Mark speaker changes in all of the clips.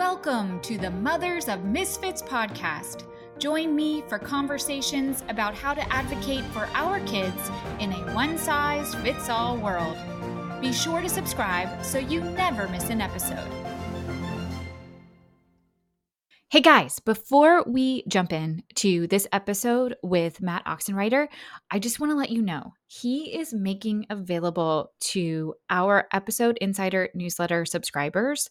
Speaker 1: Welcome to the Mothers of Misfits podcast. Join me for conversations about how to advocate for our kids in a one size fits all world. Be sure to subscribe so you never miss an episode. Hey guys, before we jump in to this episode with Matt Oxenreiter, I just want to let you know he is making available to our episode insider newsletter subscribers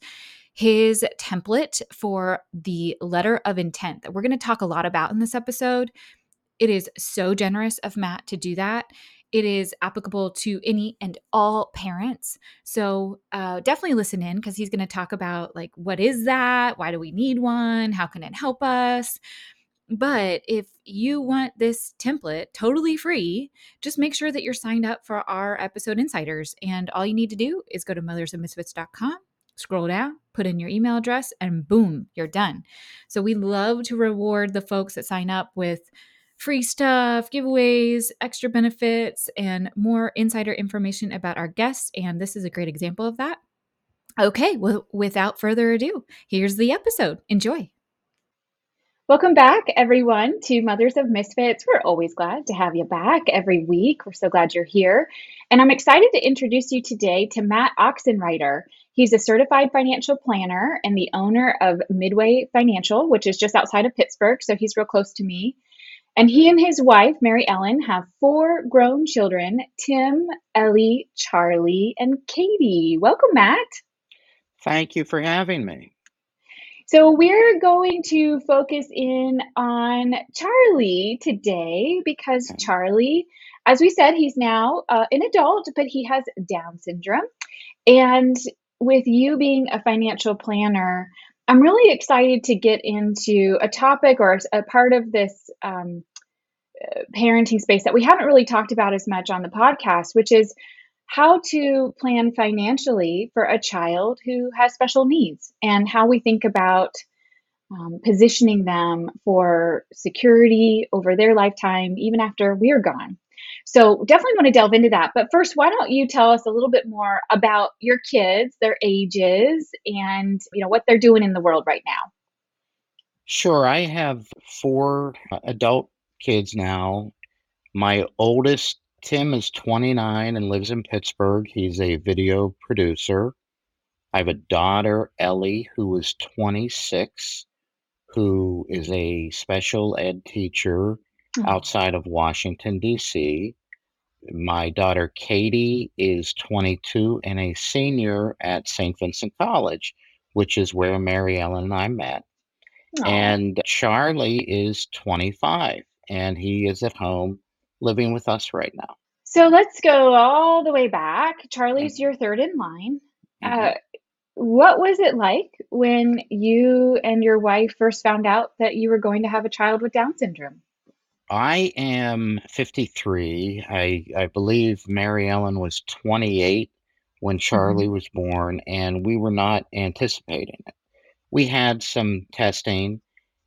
Speaker 1: his template for the letter of intent that we're going to talk a lot about in this episode. It is so generous of Matt to do that. It is applicable to any and all parents. So uh, definitely listen in because he's going to talk about like, what is that? Why do we need one? How can it help us? But if you want this template totally free, just make sure that you're signed up for our episode insiders. And all you need to do is go to mothersandmisfits.com, scroll down, put in your email address, and boom, you're done. So we love to reward the folks that sign up with free stuff, giveaways, extra benefits, and more insider information about our guests. And this is a great example of that. Okay, well, without further ado, here's the episode. Enjoy. Welcome back, everyone, to Mothers of Misfits. We're always glad to have you back every week. We're so glad you're here. And I'm excited to introduce you today to Matt Oxenreiter. He's a certified financial planner and the owner of Midway Financial, which is just outside of Pittsburgh, so he's real close to me. And he and his wife, Mary Ellen, have four grown children Tim, Ellie, Charlie, and Katie. Welcome, Matt.
Speaker 2: Thank you for having me.
Speaker 1: So, we're going to focus in on Charlie today because Charlie, as we said, he's now uh, an adult, but he has Down syndrome. And with you being a financial planner, I'm really excited to get into a topic or a part of this um, uh, parenting space that we haven't really talked about as much on the podcast, which is how to plan financially for a child who has special needs and how we think about um, positioning them for security over their lifetime, even after we're gone. So, definitely want to delve into that. But first, why don't you tell us a little bit more about your kids, their ages, and you know what they're doing in the world right now?
Speaker 2: Sure. I have four uh, adult kids now. My oldest Tim is 29 and lives in Pittsburgh. He's a video producer. I have a daughter, Ellie, who is 26, who is a special ed teacher. Outside of Washington, D.C. My daughter, Katie, is 22 and a senior at St. Vincent College, which is where Mary Ellen and I met. And Charlie is 25 and he is at home living with us right now.
Speaker 1: So let's go all the way back. Charlie's mm-hmm. your third in line. Mm-hmm. Uh, what was it like when you and your wife first found out that you were going to have a child with Down syndrome?
Speaker 2: I am 53. I, I believe Mary Ellen was 28 when Charlie mm-hmm. was born, and we were not anticipating it. We had some testing,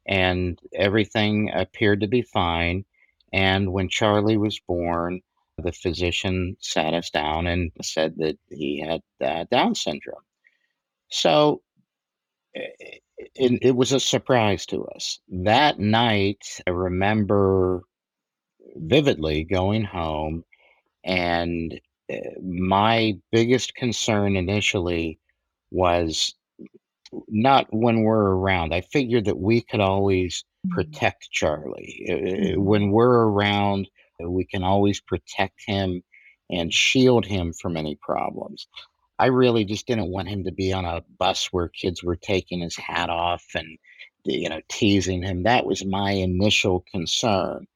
Speaker 2: and everything appeared to be fine. And when Charlie was born, the physician sat us down and said that he had uh, Down syndrome. So it, it, was a surprise to us. That night, I remember vividly going home, and uh, my biggest concern initially was not when we're around. I figured that we could always mm-hmm. protect Charlie. Mm-hmm. When we're around, we can always protect him and shield him from any problems. I really just didn't want him to be on a bus where kids were taking his hat off and you know teasing him. That was my initial concern.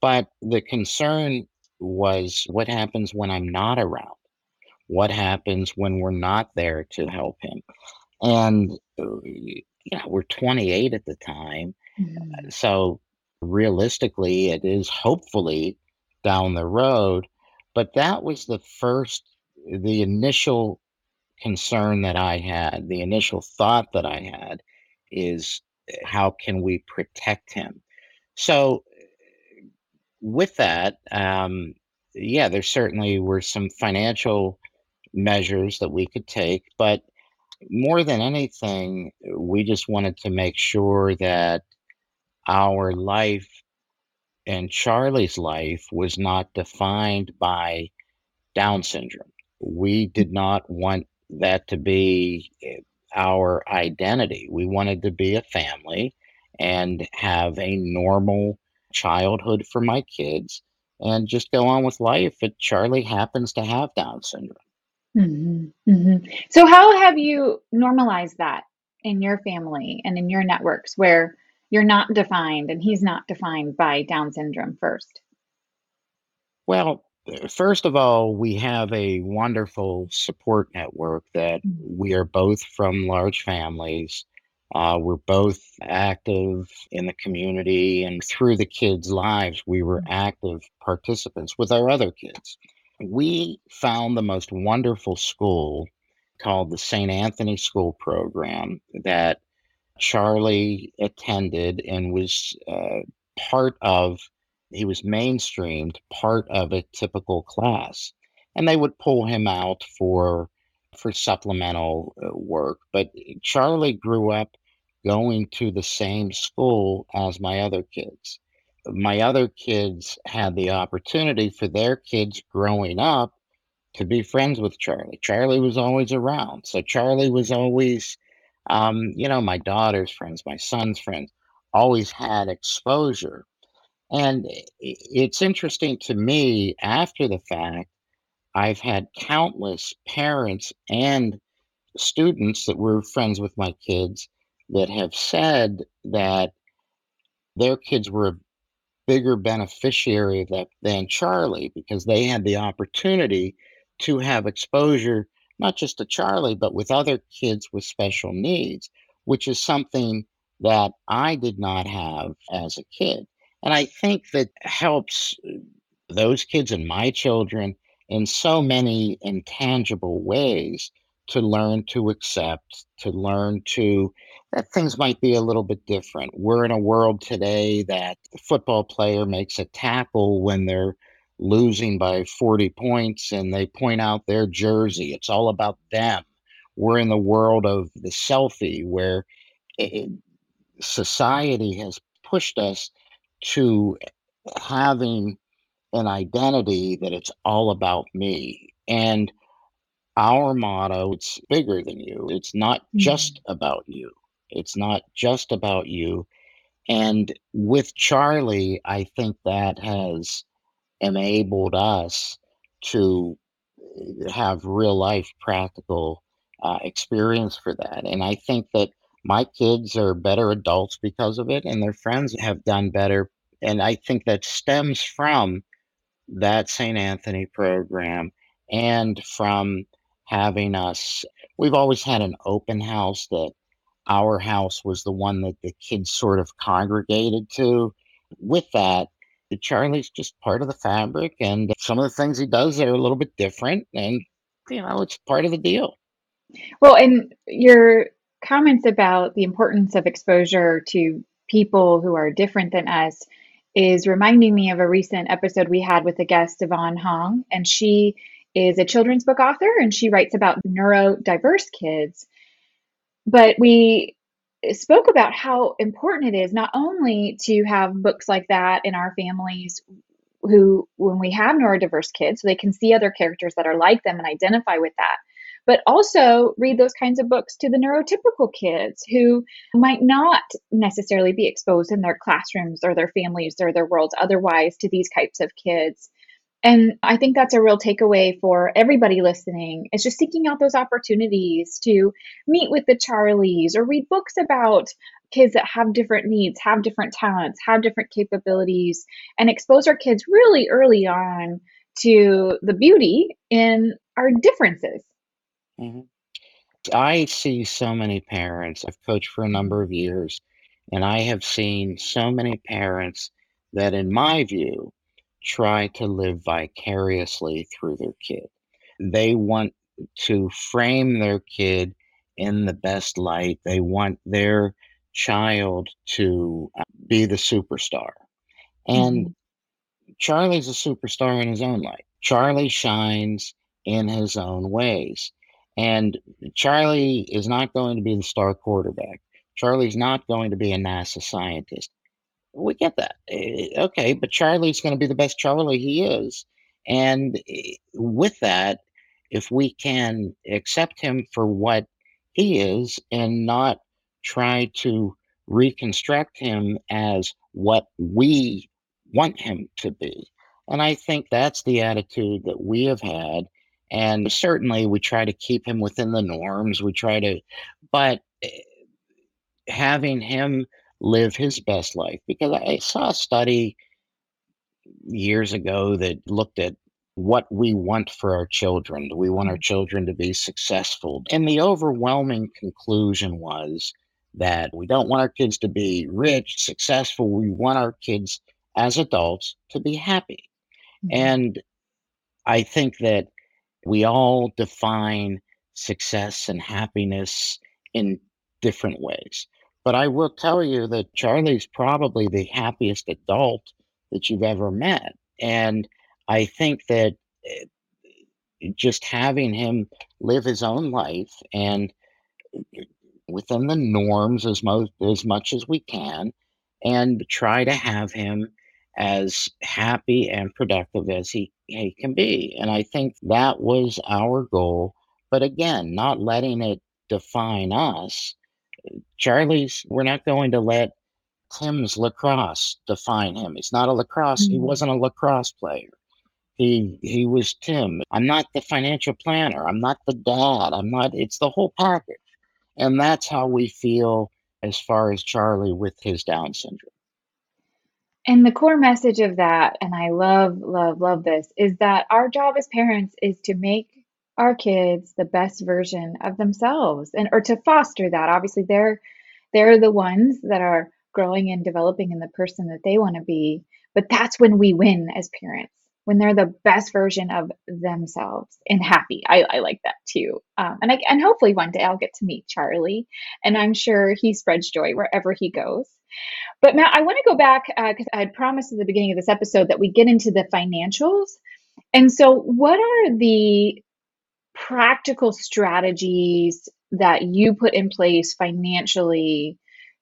Speaker 2: But the concern was what happens when I'm not around? What happens when we're not there to help him? And uh, you know, we're 28 at the time. Mm-hmm. So realistically, it is hopefully down the road. But that was the first, the initial concern that I had, the initial thought that I had is eh, how can we protect him? So, with that, um, yeah, there certainly were some financial measures that we could take, but more than anything, we just wanted to make sure that our life and Charlie's life was not defined by Down syndrome. We did not want that to be eh, our identity. We wanted to be a family and have a normal childhood for my kids and just go on with life. But Charlie happens to have Down syndrome.
Speaker 1: Mhm, mhm. So how have you normalized that in your family and in your networks where you're not defined and he's not defined by Down syndrome first?
Speaker 2: Well, first of all, we have a wonderful support network that
Speaker 1: Mm,
Speaker 2: we are both from large families. Uh, we're both active in the community, and through the kids' lives, we were
Speaker 1: mm,
Speaker 2: active participants with our other kids. We found the most wonderful school called the St. Anthony School Program that Charlie attended and was uh, part of, he was mainstreamed, part of a typical class. And they would pull him out for for supplemental uh, work. But Charlie grew up going to the same school as my other kids. My other kids had the opportunity for their kids growing up to be friends with Charlie. Charlie was always around. So Charlie was always, um, you know, my daughter's friends, my son's friends, always had exposure. And it's interesting to me after the fact, I've had countless parents and students that were friends with my kids that have said that their kids were a bigger beneficiary of that than Charlie because they had the opportunity to have exposure, not just to Charlie, but with other kids with special needs, which is something that I did not have as a kid. And I think that helps uh, those kids and my children in so many intangible ways to learn to accept, to learn to that things might be a little bit different. We're in a world today that the football player makes a tackle when they're losing by 40 points and they point out their jersey. It's all about them. We're in the world of the selfie where it, society has pushed us to having an identity that it's all about me. And our motto, it's bigger than you. It's not
Speaker 1: mm,
Speaker 2: just about you. It's not just about you. And with Charlie, I think that has enabled us to have real life practical uh, experience for that. And I think that my kids are better adults because of it, and their friends have done better. And I think that stems from that St. Anthony program and from having us we've always had an open house that our house was the one that the kids sort of congregated to. With that, the Charlie's just part of the fabric, and some of the things he does are a little bit different, and you know, it's part of the deal.
Speaker 1: Well, and your comments about the importance of exposure to people who are different than us is reminding me of a recent episode we had with a guest, Yvonne Hong, and she is a children's book author and she writes about neurodiverse kids. But we spoke about how important it is not only to have books like that in our families who when we have neurodiverse kids so they can see other characters that are like them and identify with that but also read those kinds of books to the neurotypical kids who might not necessarily be exposed in their classrooms or their families or their worlds otherwise to these types of kids and I think that's a real takeaway for everybody listening is just seeking out those opportunities to meet with the Charlies or read books about kids that have different needs, have different talents, have different capabilities, and expose our kids really early on to the beauty in our differences.
Speaker 2: Mhm. I see so many parents. I've coached for a
Speaker 1: Mhm.
Speaker 2: number of years, and I have seen so many parents that, in my view, try to live vicariously through their kid. They want to frame their kid in the best light. They want their child to uh, be the superstar. And
Speaker 1: Mhm.
Speaker 2: Charlie's a superstar in his own light. Charlie shines in his own ways. And Charlie is not going to be the star quarterback. Charlie's not going to be a NASA scientist. We get that. Eh, okay, but Charlie's going to be the best Charlie he is. And eh, with that, if we can accept him for what he is and not try to reconstruct him as what we want him to be. And I think that's the attitude that we have had. And certainly we try to keep him within the norms. We try to, but eh, having him live his best life, because I saw a study years ago that looked at what we want for our children. Do we want our children to be successful? And the overwhelming conclusion was that we don't want our kids to be rich, successful. We want our kids as adults to be happy.
Speaker 1: Mhm.
Speaker 2: And I think that we all define success and happiness in different ways. But I will tell you that Charlie's probably the happiest adult that you've ever met. And I think that eh, just having him live his own life and within the norms as most as much as we can and try to have him as happy and productive as he, he can be. And I think that was our goal. But again, not letting it define us. Charlie's, we're not going to let Tim's lacrosse define him. He's not a lacrosse, he
Speaker 1: Mhm.
Speaker 2: wasn't a lacrosse player. He he was Tim. I'm not the financial planner. I'm not the dad. I'm not it's the whole package. And that's how we feel as far as Charlie with his Down syndrome.
Speaker 1: And the core message of that, and I love, love, love this, is that our job as parents is to make our kids the best version of themselves and or to foster that. Obviously, they're they're the ones that are growing and developing in the person that they want to be. But that's when we win as parents, when they're the best version of themselves and happy. I, I like that too. Um, and I, and hopefully one day I'll get to meet Charlie, and I'm sure he spreads joy wherever he goes. But Matt, I want to go back because I had promised at the beginning of this episode that we get into the financials. And so, what are the practical strategies that you put in place financially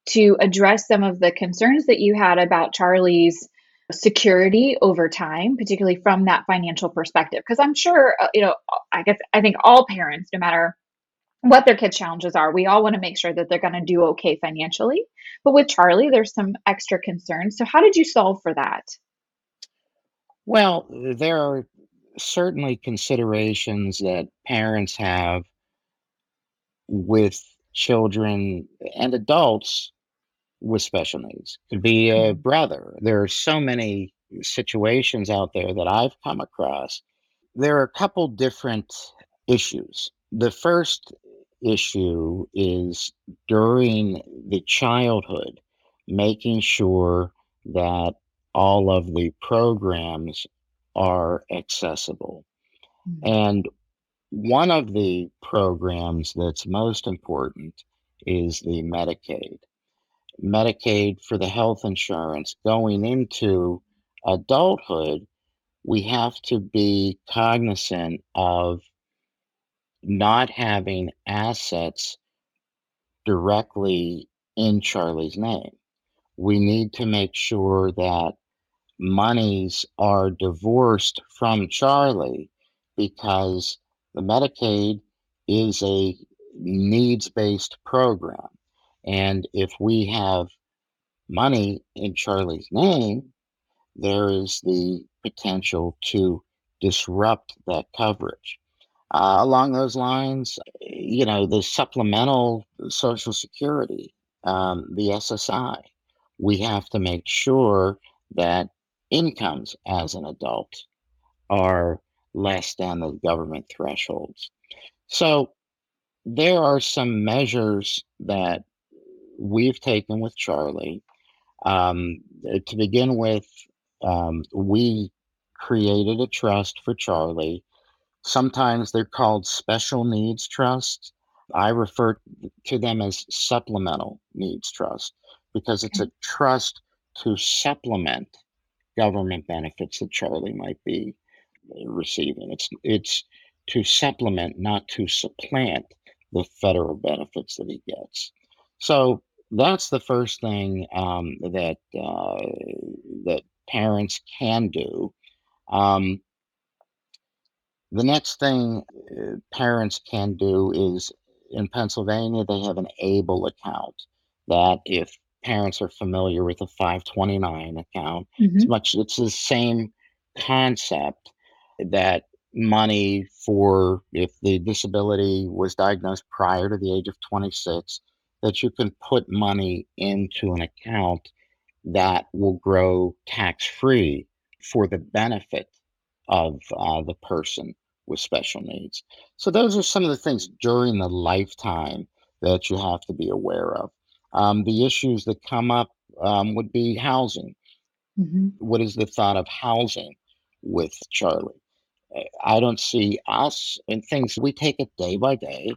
Speaker 1: to address some of the concerns that you had about Charlie's security over time, particularly from that financial perspective? Because I'm sure, uh, you know, I guess I think all parents, no matter what their kids' challenges are, we all want to make sure that they're going to do okay financially. But with Charlie, there's some extra concerns. So, how did you solve for that?
Speaker 2: Well, there are certainly considerations that parents have with children and adults with special needs. Could be a
Speaker 1: Mhm.
Speaker 2: brother. There are so many situations out there that I've come across. There are a couple different issues. The first issue is during the childhood, making sure that all of the programs are accessible.
Speaker 1: Mhm.
Speaker 2: And one of the programs that's most important is the Medicaid. Medicaid for the health insurance going into adulthood, we have to be cognizant of not having assets directly in Charlie's name. We need to make sure that monies are divorced from Charlie because the Medicaid is a needs based program. And if we have money in Charlie's name, there is the potential to disrupt that coverage. Uh, along those lines, you know, the supplemental Social Security, um, the SSI, we have to make sure that incomes as an adult are less than the government thresholds. So there are some measures that we've taken with Charlie. Um, to begin with, um, we created a trust for Charlie Sometimes they're called special needs trusts. I refer to them as supplemental needs trust because it's a trust to supplement government benefits that Charlie might be receiving. It's it's to supplement, not to supplant the federal benefits that he gets. So that's the first thing um, that uh, that parents can do. Um, the next thing uh, parents can do is in Pennsylvania, they have an ABLE account that if parents are familiar with a 529 account, it's
Speaker 1: Mhm.
Speaker 2: much, it's the same concept that money for if the disability was diagnosed prior to the age of 26, that you can put money into an account that will grow tax free for the benefit of uh, the person with special needs. So, those are some of the things during the lifetime that you have to be aware of. Um, the issues that come up um, would be housing.
Speaker 1: Mhm.
Speaker 2: What is the thought of housing with Charlie? Uh, I don't see us and things, we take it day by day.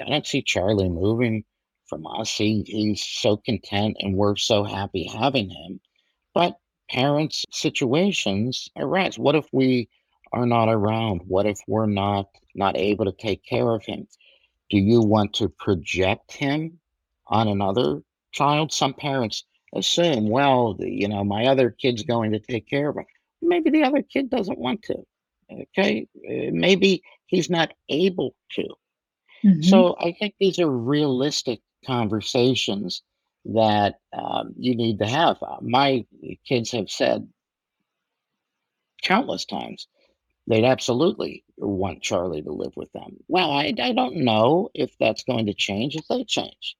Speaker 2: I don't see Charlie moving from us. He, he's so content and we're so happy having him but parents' situations arise. What if we are not around? What if we're not not able to take care of him? Do you want to project him on another child? Some parents assume, well, the, you know, my other kid's going to take care of him. Maybe the other kid doesn't want to. Okay, Uh, maybe he's not able to.
Speaker 1: Mhm.
Speaker 2: So I think these are realistic conversations that um, you need to have. Uh, My kids have said countless times they'd absolutely want Charlie to live with them. Well, I, I don't know if that's going to change if they change.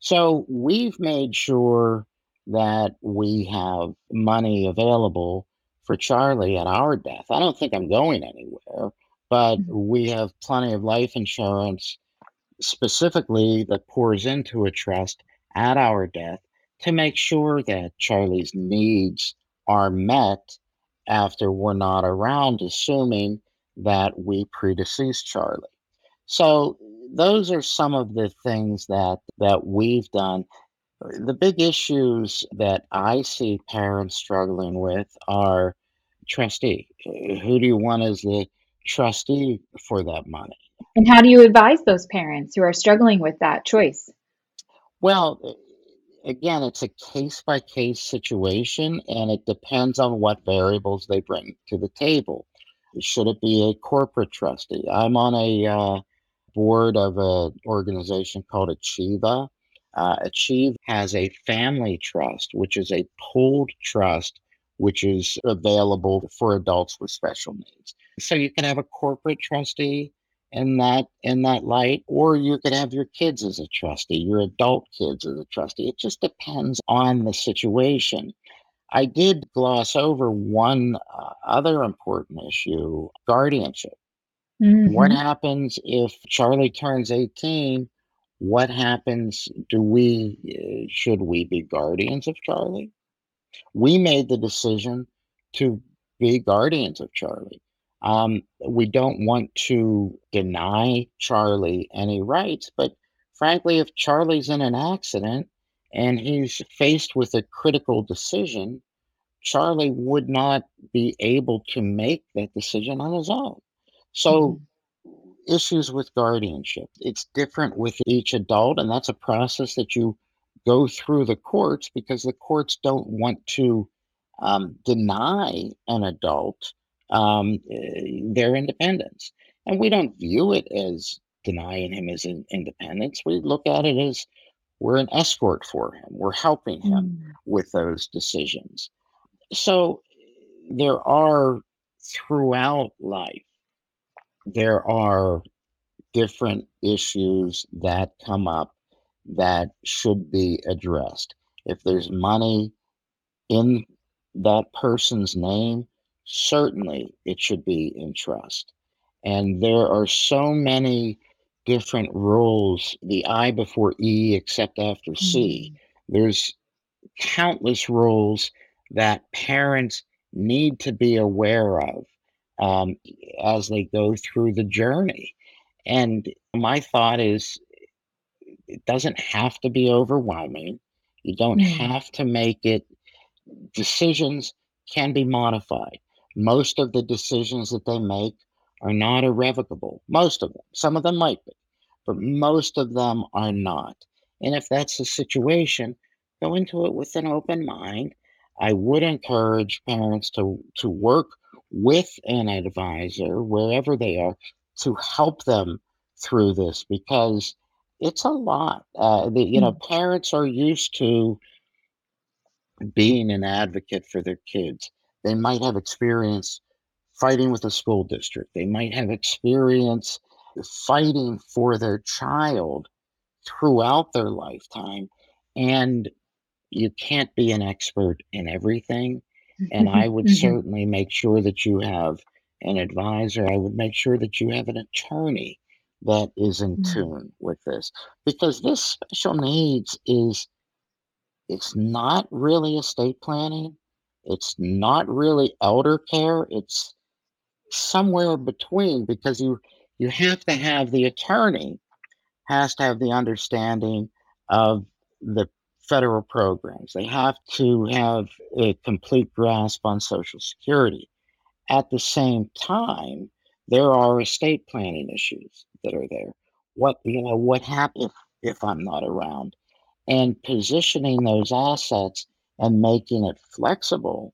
Speaker 2: So we've made sure that we have money available for Charlie at our death. I don't think I'm going anywhere, but
Speaker 1: Mhm.
Speaker 2: we have plenty of life insurance specifically that pours into a trust at our death to make sure that Charlie's needs are met after we're not around, assuming that we predeceased Charlie. So those are some of the things that that we've done. The big issues that I see parents struggling with are trustee. Who do you want as the trustee for that money?
Speaker 1: And how do you advise those parents who are struggling with that choice?
Speaker 2: Well, again, it's a case by case situation and it depends on what variables they bring to the table. Should it be a corporate trustee? I'm on a uh, board of an organization called Achieva. Uh, Achieva has a family trust, which is a pooled trust, which is available for adults with special needs. So you can have a corporate trustee in that in that light, or you could have your kids as a trustee, your adult kids as a trustee. It just depends on the situation. I did gloss over one uh, other important issue guardianship. What
Speaker 1: Mhm.
Speaker 2: happens if Charlie turns 18? What happens? Do we, uh, should we be guardians of Charlie? We made the decision to be guardians of Charlie. Um, we don't want to deny Charlie any rights, but frankly, if Charlie's in an accident and he's faced with a critical decision, Charlie would not be able to make that decision on his own. So
Speaker 1: Mhm.
Speaker 2: issues with guardianship. It's different with each adult, and that's a process that you go through the courts because the courts don't want to um, deny an adult um, eh, their independence. And we don't view it as denying him his independence. We look at it as we're an escort for him, we're helping him
Speaker 1: Mm.
Speaker 2: with those decisions. So there are throughout life, there are different issues that come up that should be addressed. If there's money in that person's name, certainly it should be in trust. And there are so many different rules, the I before E except after C.
Speaker 1: Mm.
Speaker 2: There's countless rules that parents need to be aware of um, as they go through the journey. And my thought is it doesn't have to be overwhelming. You don't
Speaker 1: Mm.
Speaker 2: have to make it, decisions can be modified. Most of the decisions that they make are not irrevocable. Most of them. Some of them might be, but most of them are not. And if that's the situation, go into it with an open mind. I would encourage parents to, to work with an advisor wherever they are to help them through this because it's a lot. Uh, the, you know,
Speaker 1: Mm.
Speaker 2: parents are used to being an advocate for their kids. They might have experience fighting with the school district. They might have experience fighting for their child throughout their lifetime. And you can't be an expert in everything. And I would
Speaker 1: Mhm.
Speaker 2: certainly make sure that you have an advisor. I would make sure that you have an attorney that is in
Speaker 1: Mm.
Speaker 2: tune with this because this special needs is it's not really estate planning. It's not really elder care. It's somewhere between because you you have to have the attorney has to have the understanding of the federal programs. They have to have a complete grasp on Social Security. At the same time, there are estate planning issues that are there. What you know, what happens if, if I'm not around? And positioning those assets and making it flexible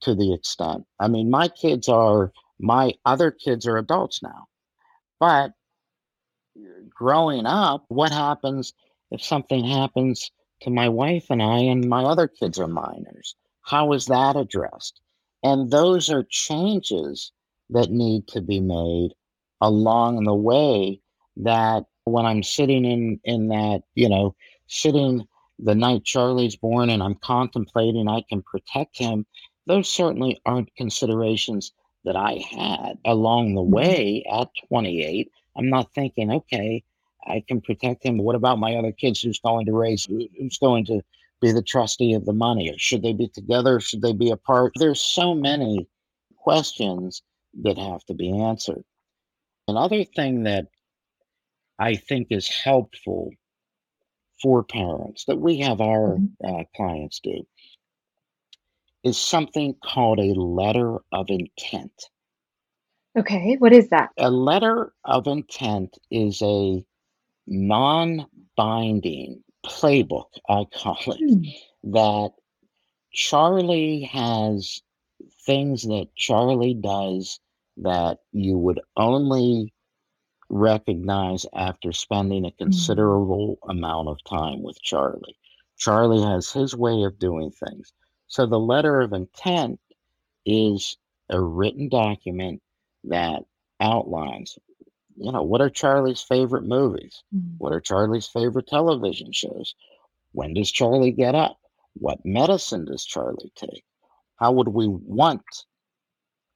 Speaker 2: to the extent. I mean, my kids are my other kids are adults now, but growing up, what happens if something happens to my wife and I and my other kids are minors? How is that addressed? And those are changes that need to be made along the way that when I'm sitting in in that, you know, sitting the night Charlie's born and I'm contemplating I can protect him, those certainly aren't considerations that I had along the
Speaker 1: Mhm.
Speaker 2: way at 28. I'm not thinking, okay, I can protect him. What about my other kids? Who's going to raise? Who's going to be the trustee of the money? Or should they be together? Should they be apart? There's so many questions that have to be answered. Another thing that I think is helpful for parents that we have our
Speaker 1: Mhm.
Speaker 2: uh, clients do is something called a letter of intent.
Speaker 1: Okay, what is that?
Speaker 2: A letter of intent is a non binding playbook, I call it,
Speaker 1: Mm.
Speaker 2: that Charlie has things that Charlie does that you would only recognize after spending a
Speaker 1: Mm.
Speaker 2: considerable amount of time with Charlie. Charlie has his way of doing things. So the letter of intent is a written document that outlines, you know, what are Charlie's favorite movies?
Speaker 1: Mm.
Speaker 2: What are Charlie's favorite television shows? When does Charlie get up? What medicine does Charlie take? How would we want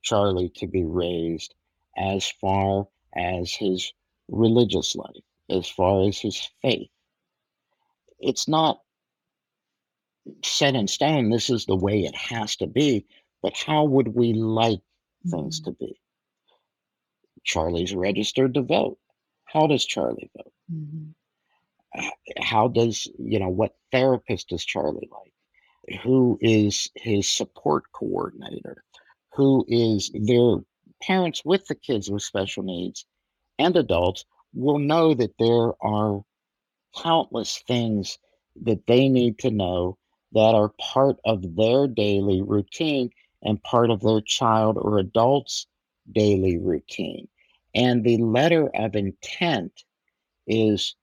Speaker 2: Charlie to be raised as far as his religious life, as far as his faith? It's not set in stone, this is the way it has to be, but how would we like things
Speaker 1: Mhm.
Speaker 2: to be? Charlie's registered to vote. How does Charlie vote?
Speaker 1: Mhm.
Speaker 2: How does, you know, what therapist does Charlie like? who is his support coordinator, who is their parents with the kids with special needs and adults will know that there are countless things that they need to know that are part of their daily routine and part of their child or adult's daily routine. And the letter of intent is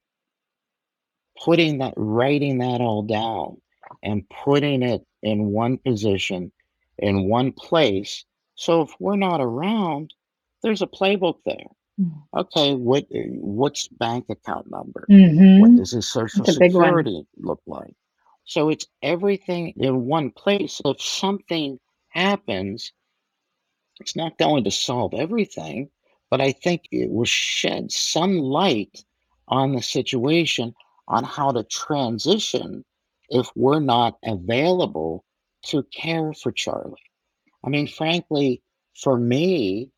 Speaker 2: putting that writing that all down and putting it in one position in one place so if we're not around there's a playbook there
Speaker 1: Mm.
Speaker 2: okay what what's bank account number what
Speaker 1: Mhm.
Speaker 2: does his social
Speaker 1: That's a big one.
Speaker 2: security look like so it's everything in one place if something happens it's not going to solve everything, but I think it will shed some light on the situation on how to transition if we're not available to care for Charlie. I mean, frankly, for me,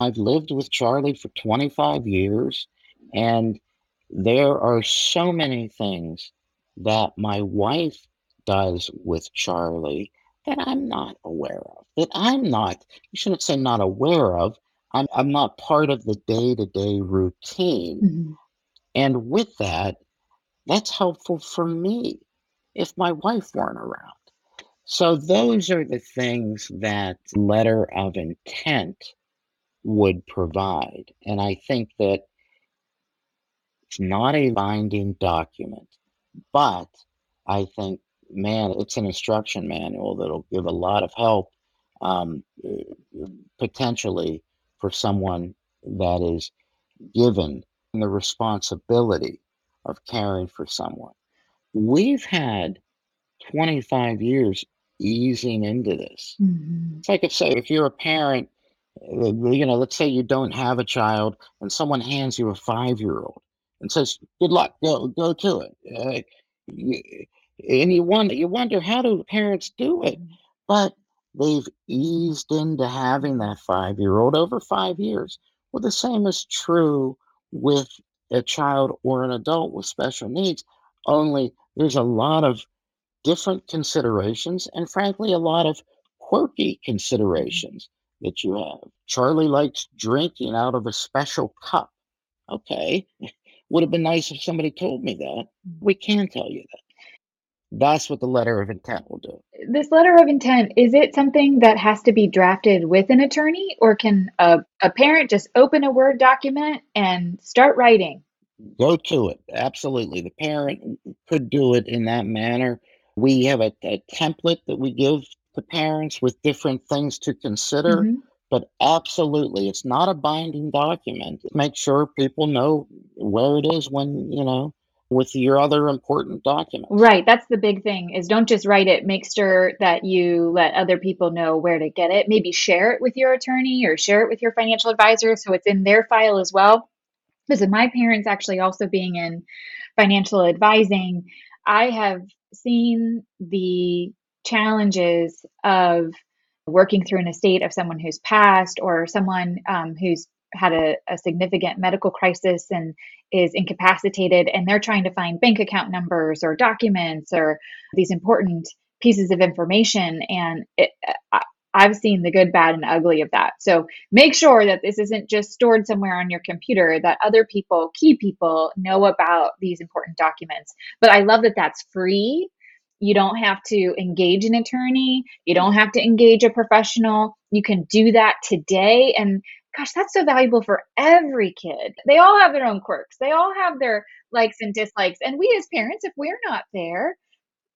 Speaker 2: I've lived with Charlie for 25 years, and there are so many things that my wife does with Charlie that I'm not aware of, that I'm not, you shouldn't say not aware of, I'm I'm not part of the day-to-day routine,
Speaker 1: Mhm.
Speaker 2: and with that, that's helpful for me if my wife weren't around. So those are the things that letter of intent would provide, and I think that it's not a binding document, but I think, man, it's an instruction manual that'll give a lot of help, um, potentially for someone that is given the responsibility of caring for someone. We've had 25 years easing into this.
Speaker 1: Mhm.
Speaker 2: It's like if, say, if you're a parent, uh, you know, let's say you don't have a child and someone hands you a five-year-old and says, "Good luck, go go to it." Uh, and you wonder, you wonder how do parents do it?
Speaker 1: Mhm.
Speaker 2: But they've eased into having that five-year-old over five years. Well, the same is true with a child or an adult with special needs. Only there's a lot of different considerations and frankly a lot of quirky
Speaker 1: Mhm.
Speaker 2: considerations that you have. Charlie likes drinking out of a special cup. Okay. Would have been nice if somebody told me that. We can tell you that. That's what the letter of intent will do.
Speaker 1: This letter of intent, is it something that has to be drafted with an attorney, or can a a parent just open a Word document and start writing?
Speaker 2: Go to it. Absolutely. The parent could do it in that manner. We have a, a template that we give to parents with different things to consider,
Speaker 1: Mhm.
Speaker 2: but absolutely, it's not a binding document. Make sure people know where it is when, you know, with your other important documents.
Speaker 1: Right, that's the big thing is don't just write it, make sure that you let other people know where to get it. Maybe share it with your attorney or share it with your financial advisor so it's in their file as well. Because my parents actually also being in financial advising, I have seen the challenges of working through an estate of someone who's passed or someone um, who's had a, a significant medical crisis and is incapacitated, and they're trying to find bank account numbers or documents or these important pieces of information. And it, I, I've seen the good, bad, and ugly of that. So make sure that this isn't just stored somewhere on your computer, that other people, key people, know about these important documents. But I love that that's free. You don't have to engage an attorney, you don't have to engage a professional. You can do that today. And gosh, that's so valuable for every kid. They all have their own quirks, they all have their likes and dislikes. And we as parents, if we're not there,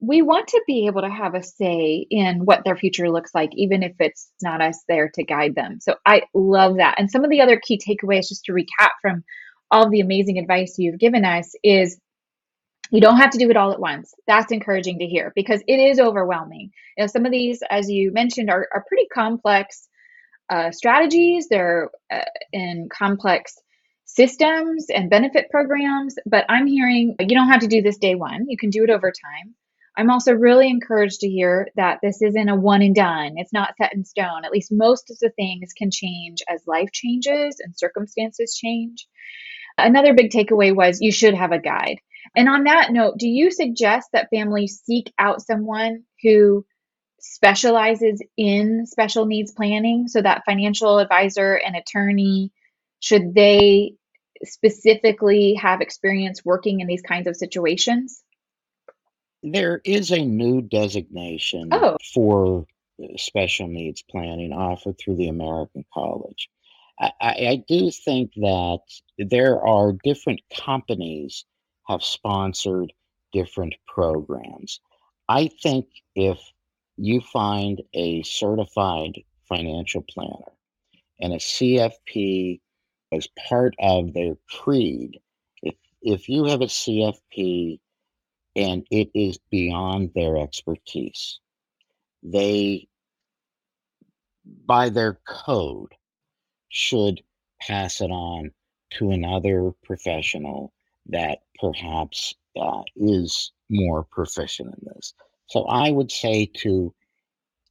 Speaker 1: we want to be able to have a say in what their future looks like, even if it's not us there to guide them. So I love that. And some of the other key takeaways, just to recap from all the amazing advice you've given us, is you don't have to do it all at once. That's encouraging to hear because it is overwhelming. You know, some of these, as you mentioned, are, are pretty complex uh, strategies. They're uh, in complex systems and benefit programs. But I'm hearing you don't have to do this day one. You can do it over time. I'm also really encouraged to hear that this isn't a one and done. It's not set in stone. At least most of the things can change as life changes and circumstances change. Another big takeaway was you should have a guide. And on that note, do you suggest that families seek out someone who specializes in special needs planning so that financial advisor and attorney should they specifically have experience working in these kinds of situations?
Speaker 2: There is a new designation
Speaker 1: Oh,
Speaker 2: for uh, special needs planning offered through the American College. I, I, I do think that there are different companies have sponsored different programs. I think if you find a certified financial planner and a CFP as part of their creed, if if you have a CFP and it is beyond their expertise. They, by their code, should pass it on to another professional that perhaps uh, is more proficient in this. So I would say to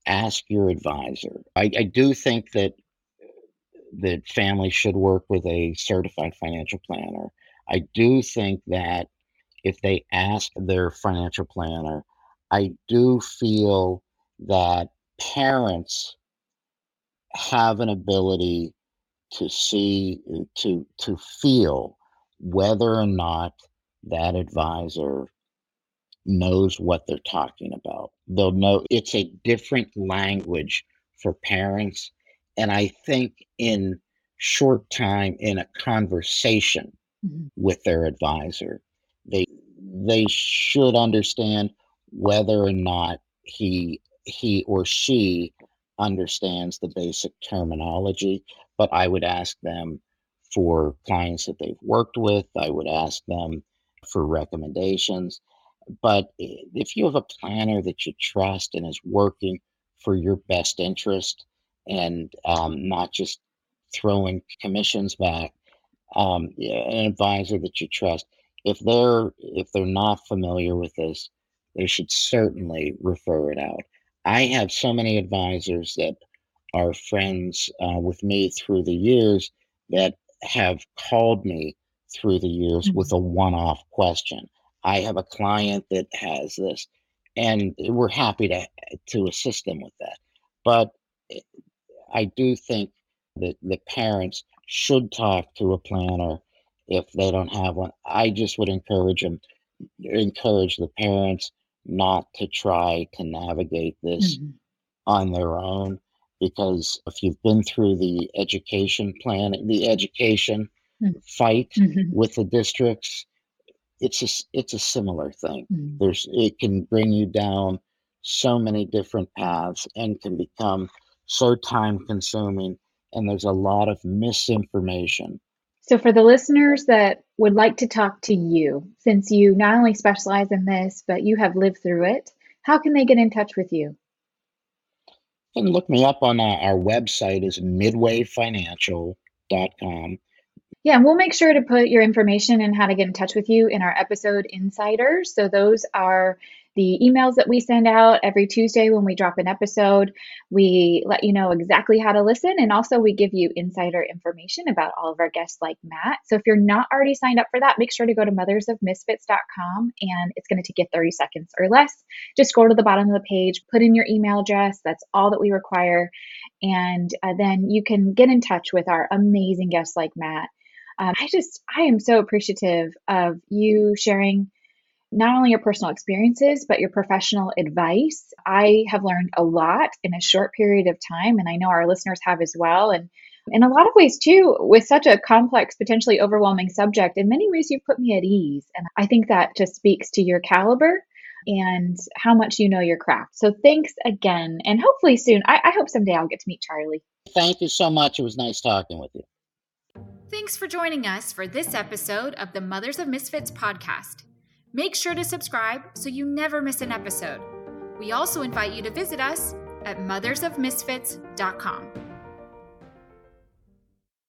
Speaker 2: ask your advisor. I, I do think that that families should work with a certified financial planner. I do think that if they ask their financial planner, I do feel that parents have an ability to see to to feel whether or not that advisor knows what they're talking about. They'll know it's a different language for parents. And I think in short time in a conversation mm-hmm. with their advisor, they they should understand whether or not he he or she understands the basic terminology. But I would ask them for clients that they've worked with. I would ask them for recommendations. But if you have a planner that you trust and is working for your best interest and um, not just throwing commissions back, um, an advisor that you trust, if they're if they're not familiar with this, they should certainly refer it out. I have so many advisors that are friends uh, with me through the years that have called me through the years mm-hmm. with a one-off question. I have a client that has this, and we're happy to to assist them with that. But eh, I do think that the parents should talk to a planner if they don't have one. I just would encourage them, encourage the parents not to try to navigate this mm-hmm. on their own because if you've been through the education plan, the education mm-hmm. fight mm-hmm. with the districts, it's a it's a similar thing. Mm-hmm. There's it can bring you down so many different paths and can become so time consuming and there's a lot of misinformation.
Speaker 1: So for the listeners that would like to talk to you, since you not only specialize in this, but you have lived through it, how can they get in touch with you?
Speaker 2: You can look me up on uh, our website is midwayfinancial.com
Speaker 1: yeah, and we'll make sure to put your information and how to get in touch with you in our episode insiders. So those are the emails that we send out every Tuesday when we drop an episode. We let you know exactly how to listen, and also we give you insider information about all of our guests like Matt. So if you're not already signed up for that, make sure to go to mothersofmisfits.com and it's going to take you 30 seconds or less. Just scroll to the bottom of the page, put in your email address. That's all that we require. And uh, then you can get in touch with our amazing guests like Matt um, I just, I am so appreciative of you sharing not only your personal experiences, but your professional advice. I have learned a lot in a short period of time, and I know our listeners have as well. And in a lot of ways, too, with such a complex, potentially overwhelming subject, in many ways, you've put me at ease. And I think that just speaks to your caliber and how much you know your craft. So thanks again. And hopefully soon, I, I hope someday I'll get to meet Charlie.
Speaker 2: Thank you so much. It was nice talking with you.
Speaker 1: Thanks for joining us for this episode of the Mothers of Misfits podcast. Make sure to subscribe so you never miss an episode. We also invite you to visit us at mothersofmisfits.com.